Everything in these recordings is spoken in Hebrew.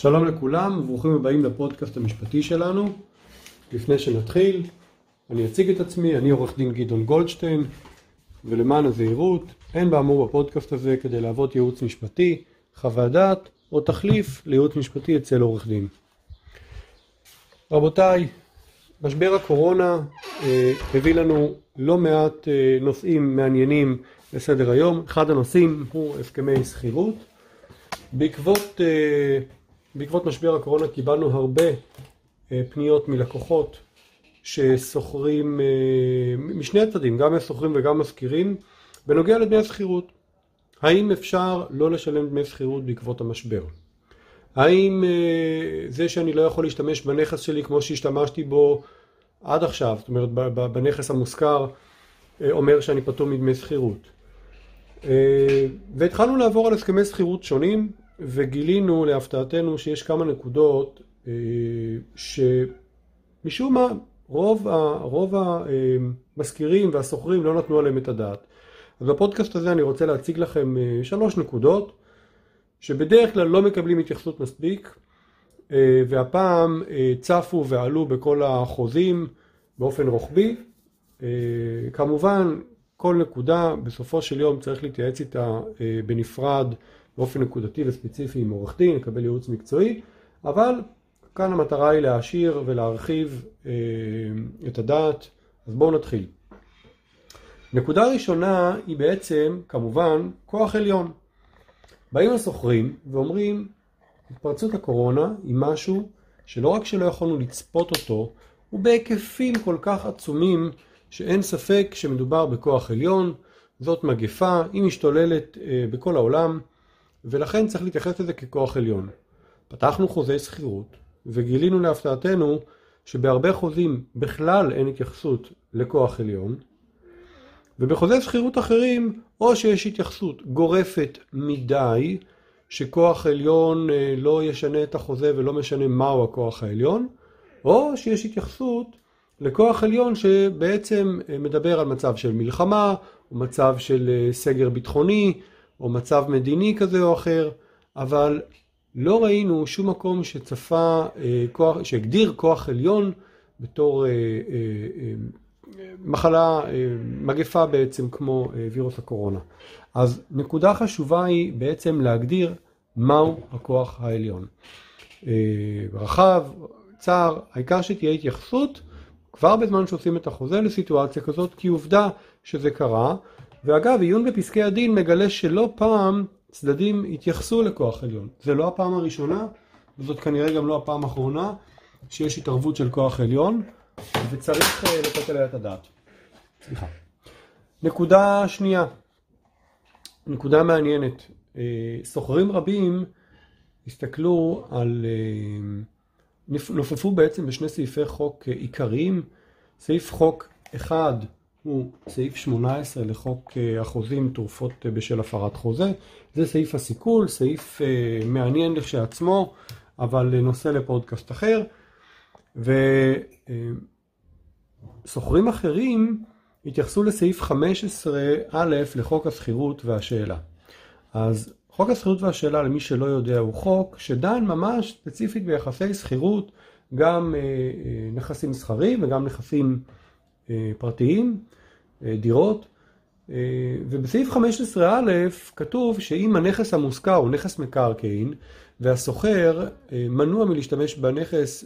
שלום לכולם וברוכים הבאים לפודקאסט המשפטי שלנו. לפני שנתחיל, אני אציג את עצמי, אני עורך דין גדעון גולדשטיין, ולמען הזהירות, אין באמור בפודקאסט הזה כדי להוות ייעוץ משפטי, חוות דעת או תחליף לייעוץ משפטי אצל עורך דין. רבותיי, משבר הקורונה אה, הביא לנו לא מעט אה, נושאים מעניינים לסדר היום. אחד הנושאים הוא הסכמי שכירות. בעקבות אה, בעקבות משבר הקורונה קיבלנו הרבה אה, פניות מלקוחות ששוכרים, אה, משני הצדדים, גם משוכרים וגם משכירים, בנוגע לדמי השכירות. האם אפשר לא לשלם דמי שכירות בעקבות המשבר? האם אה, זה שאני לא יכול להשתמש בנכס שלי כמו שהשתמשתי בו עד עכשיו, זאת אומרת בנכס המושכר, אומר שאני פטור מדמי שכירות? והתחלנו לעבור על הסכמי שכירות שונים וגילינו להפתעתנו שיש כמה נקודות אה, שמשום מה רוב, ה, רוב המשכירים והסוחרים לא נתנו עליהם את הדעת. אז בפודקאסט הזה אני רוצה להציג לכם אה, שלוש נקודות שבדרך כלל לא מקבלים התייחסות מספיק אה, והפעם צפו ועלו בכל החוזים באופן רוחבי. כמובן כל נקודה בסופו של יום צריך להתייעץ איתה בנפרד באופן נקודתי וספציפי עם עורך דין, לקבל ייעוץ מקצועי, אבל כאן המטרה היא להעשיר ולהרחיב אה, את הדעת, אז בואו נתחיל. נקודה ראשונה היא בעצם, כמובן, כוח עליון. באים הסוחרים ואומרים, התפרצות הקורונה היא משהו שלא רק שלא יכולנו לצפות אותו, הוא בהיקפים כל כך עצומים שאין ספק שמדובר בכוח עליון, זאת מגפה, היא משתוללת אה, בכל העולם, ולכן צריך להתייחס לזה ככוח עליון. פתחנו חוזי שכירות, וגילינו להפתעתנו שבהרבה חוזים בכלל אין התייחסות לכוח עליון, ובחוזי שכירות אחרים או שיש התייחסות גורפת מדי, שכוח עליון אה, לא ישנה את החוזה ולא משנה מהו הכוח העליון, או שיש התייחסות לכוח עליון שבעצם אה, מדבר על מצב של מלחמה, או מצב של אה, סגר ביטחוני, או מצב מדיני כזה או אחר, אבל לא ראינו שום מקום שצפה, אה, שהגדיר כוח עליון בתור אה, אה, מחלה, מגפה בעצם כמו וירוס הקורונה. אז נקודה חשובה היא בעצם להגדיר מהו הכוח העליון. רחב, צר, העיקר שתהיה התייחסות כבר בזמן שעושים את החוזה לסיטואציה כזאת, כי עובדה שזה קרה, ואגב, עיון בפסקי הדין מגלה שלא פעם צדדים התייחסו לכוח עליון. זה לא הפעם הראשונה, וזאת כנראה גם לא הפעם האחרונה, שיש התערבות של כוח עליון, וצריך uh, לתת עליה את הדעת. סליחה. נקודה שנייה, נקודה מעניינת. Uh, סוחרים רבים הסתכלו על... Uh, נופפו בעצם בשני סעיפי חוק עיקריים. סעיף חוק אחד הוא סעיף 18 לחוק אה, החוזים תרופות אה, בשל הפרת חוזה. זה סעיף הסיכול, סעיף אה, מעניין לכשעצמו, אבל נושא לפודקאסט אחר. וסוחרים אחרים התייחסו לסעיף 15א לחוק השכירות והשאלה. אז חוק השכירות והשאלה, למי שלא יודע, הוא חוק שדן ממש ספציפית ביחסי שכירות, גם נכסים מסחריים וגם נכסים פרטיים. אה, דירות. אה, ובסעיף 15א כתוב שאם הנכס המושכר הוא נכס מקרקעין והסוחר אה, מנוע מלהשתמש בנכס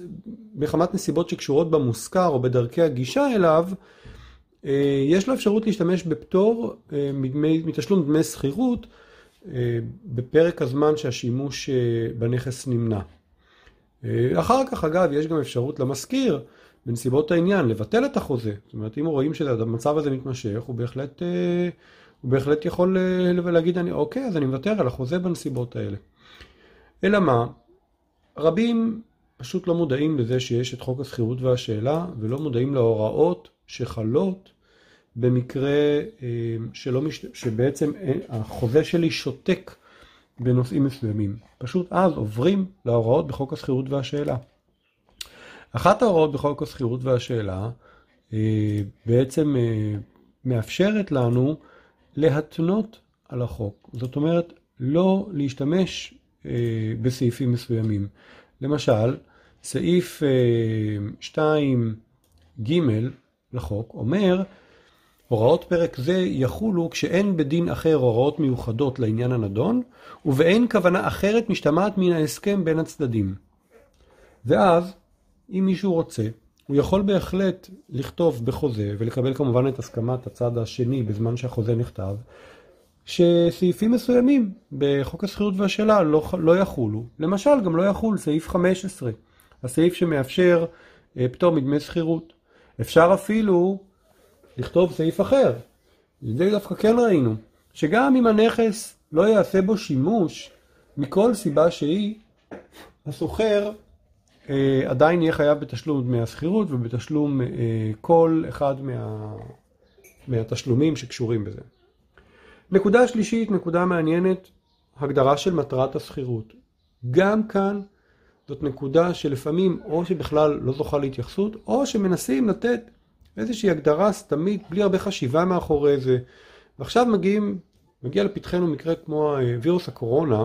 מחמת נסיבות שקשורות במושכר או בדרכי הגישה אליו, יש לו אפשרות להשתמש בפטור מתשלום דמי שכירות בפרק הזמן שהשימוש בנכס נמנע. אחר כך אגב יש גם אפשרות למשכיר בנסיבות העניין, לבטל את החוזה. זאת אומרת, אם רואים שהמצב הזה מתמשך, הוא בהחלט, אה, הוא בהחלט יכול אה, להגיד, אני, אוקיי, אז אני מוותר על החוזה בנסיבות האלה. אלא מה? רבים פשוט לא מודעים לזה שיש את חוק השכירות והשאלה, ולא מודעים להוראות שחלות במקרה אה, שלא מש... שבעצם החוזה שלי שותק בנושאים מסוימים. פשוט אז עוברים להוראות בחוק השכירות והשאלה. אחת ההוראות בחוק השכירות והשאלה אה, בעצם אה, מאפשרת לנו להתנות על החוק. זאת אומרת, לא להשתמש אה, בסעיפים מסוימים. למשל, סעיף 2ג לחוק אומר הוראות פרק זה יחולו כשאין בדין אחר הוראות מיוחדות לעניין הנדון, ובאין כוונה אחרת משתמעת מן ההסכם בין הצדדים. ואז, אם מישהו רוצה, הוא יכול בהחלט לכתוב בחוזה, ולקבל כמובן את הסכמת הצד השני בזמן שהחוזה נכתב, שסעיפים מסוימים בחוק השכירות והשאלה לא, לא יחולו. למשל, גם לא יחול סעיף 15, הסעיף שמאפשר אה, פטור מדמי שכירות. אפשר אפילו לכתוב סעיף אחר. זה דווקא כן ראינו, שגם אם הנכס לא יעשה בו שימוש מכל סיבה שהיא, הסוחר עדיין יהיה חייב בתשלום דמי השכירות ובתשלום אה, כל אחד מה, מהתשלומים שקשורים בזה. נקודה שלישית, נקודה מעניינת, הגדרה של מטרת השכירות. גם כאן זאת נקודה שלפעמים או שבכלל לא זוכה להתייחסות, או שמנסים לתת איזושהי הגדרה סתמית בלי הרבה חשיבה מאחורי זה. ועכשיו מגיעים, מגיע לפתחנו מקרה כמו וירוס הקורונה,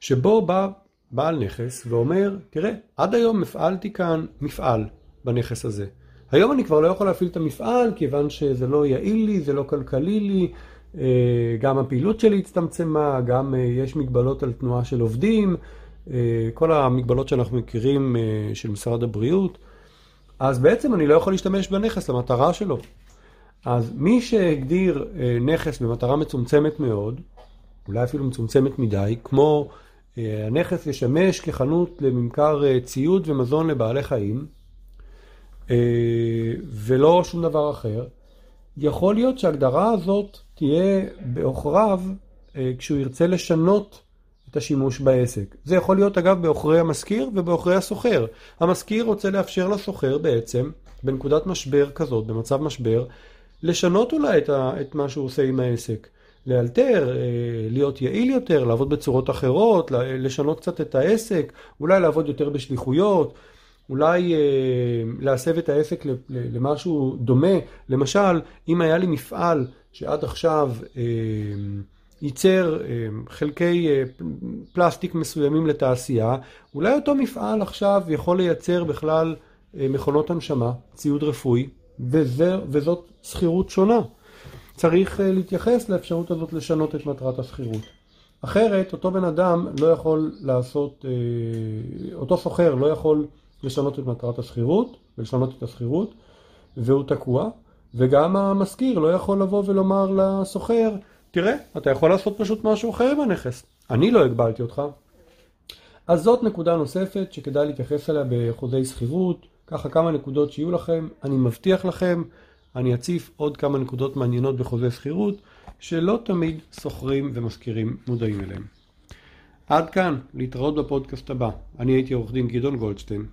שבו בא בעל נכס ואומר, תראה, עד היום הפעלתי כאן מפעל בנכס הזה. היום אני כבר לא יכול להפעיל את המפעל כיוון שזה לא יעיל לי, זה לא כלכלי לי, אה, גם הפעילות שלי הצטמצמה, גם אה, יש מגבלות על תנועה של עובדים, אה, כל המגבלות שאנחנו מכירים של משרד הבריאות. אז בעצם אני לא יכול להשתמש בנכס למטרה שלו. אז מי שהגדיר נכס במטרה מצומצמת מאוד, אולי אפילו מצומצמת מדי, כמו הנכס ישמש כחנות לממכר ציוד ומזון לבעלי חיים, ולא שום דבר אחר, יכול להיות שההגדרה הזאת תהיה בעוכריו כשהוא ירצה לשנות את השימוש בעסק. זה יכול להיות אגב בעוכרי המשכיר ובעוכרי הסוחר. המשכיר רוצה לאפשר לסוחר בעצם, בנקודת משבר כזאת, במצב משבר, לשנות אולי את, ה, את מה שהוא עושה עם העסק. לאלתר, להיות יעיל יותר, לעבוד בצורות אחרות, לשנות קצת את העסק, אולי לעבוד יותר בשליחויות, אולי להסב את העסק למשהו דומה. למשל, אם היה לי מפעל שעד עכשיו ייצר חלקי פלסטיק מסוימים לתעשייה, אולי אותו מפעל עכשיו יכול לייצר בכלל מכונות הנשמה, ציוד רפואי, וזה, וזאת שכירות שונה. צריך להתייחס לאפשרות הזאת לשנות את מטרת השכירות. אחרת, אותו בן אדם לא יכול לעשות, אותו סוחר לא יכול לשנות את מטרת השכירות ולשנות את השכירות, והוא תקוע, וגם המשכיר לא יכול לבוא ולומר לסוחר, תראה, אתה יכול לעשות פשוט משהו אחר עם הנכס. אני לא הגבלתי אותך. אז זאת נקודה נוספת שכדאי להתייחס אליה בחוזי שכירות. ככה כמה נקודות שיהיו לכם. אני מבטיח לכם, אני אציף עוד כמה נקודות מעניינות בחוזי שכירות, שלא תמיד שוכרים ומשכירים מודעים אליהם. עד כאן, להתראות בפודקאסט הבא. אני הייתי עורך דין גדעון גולדשטיין.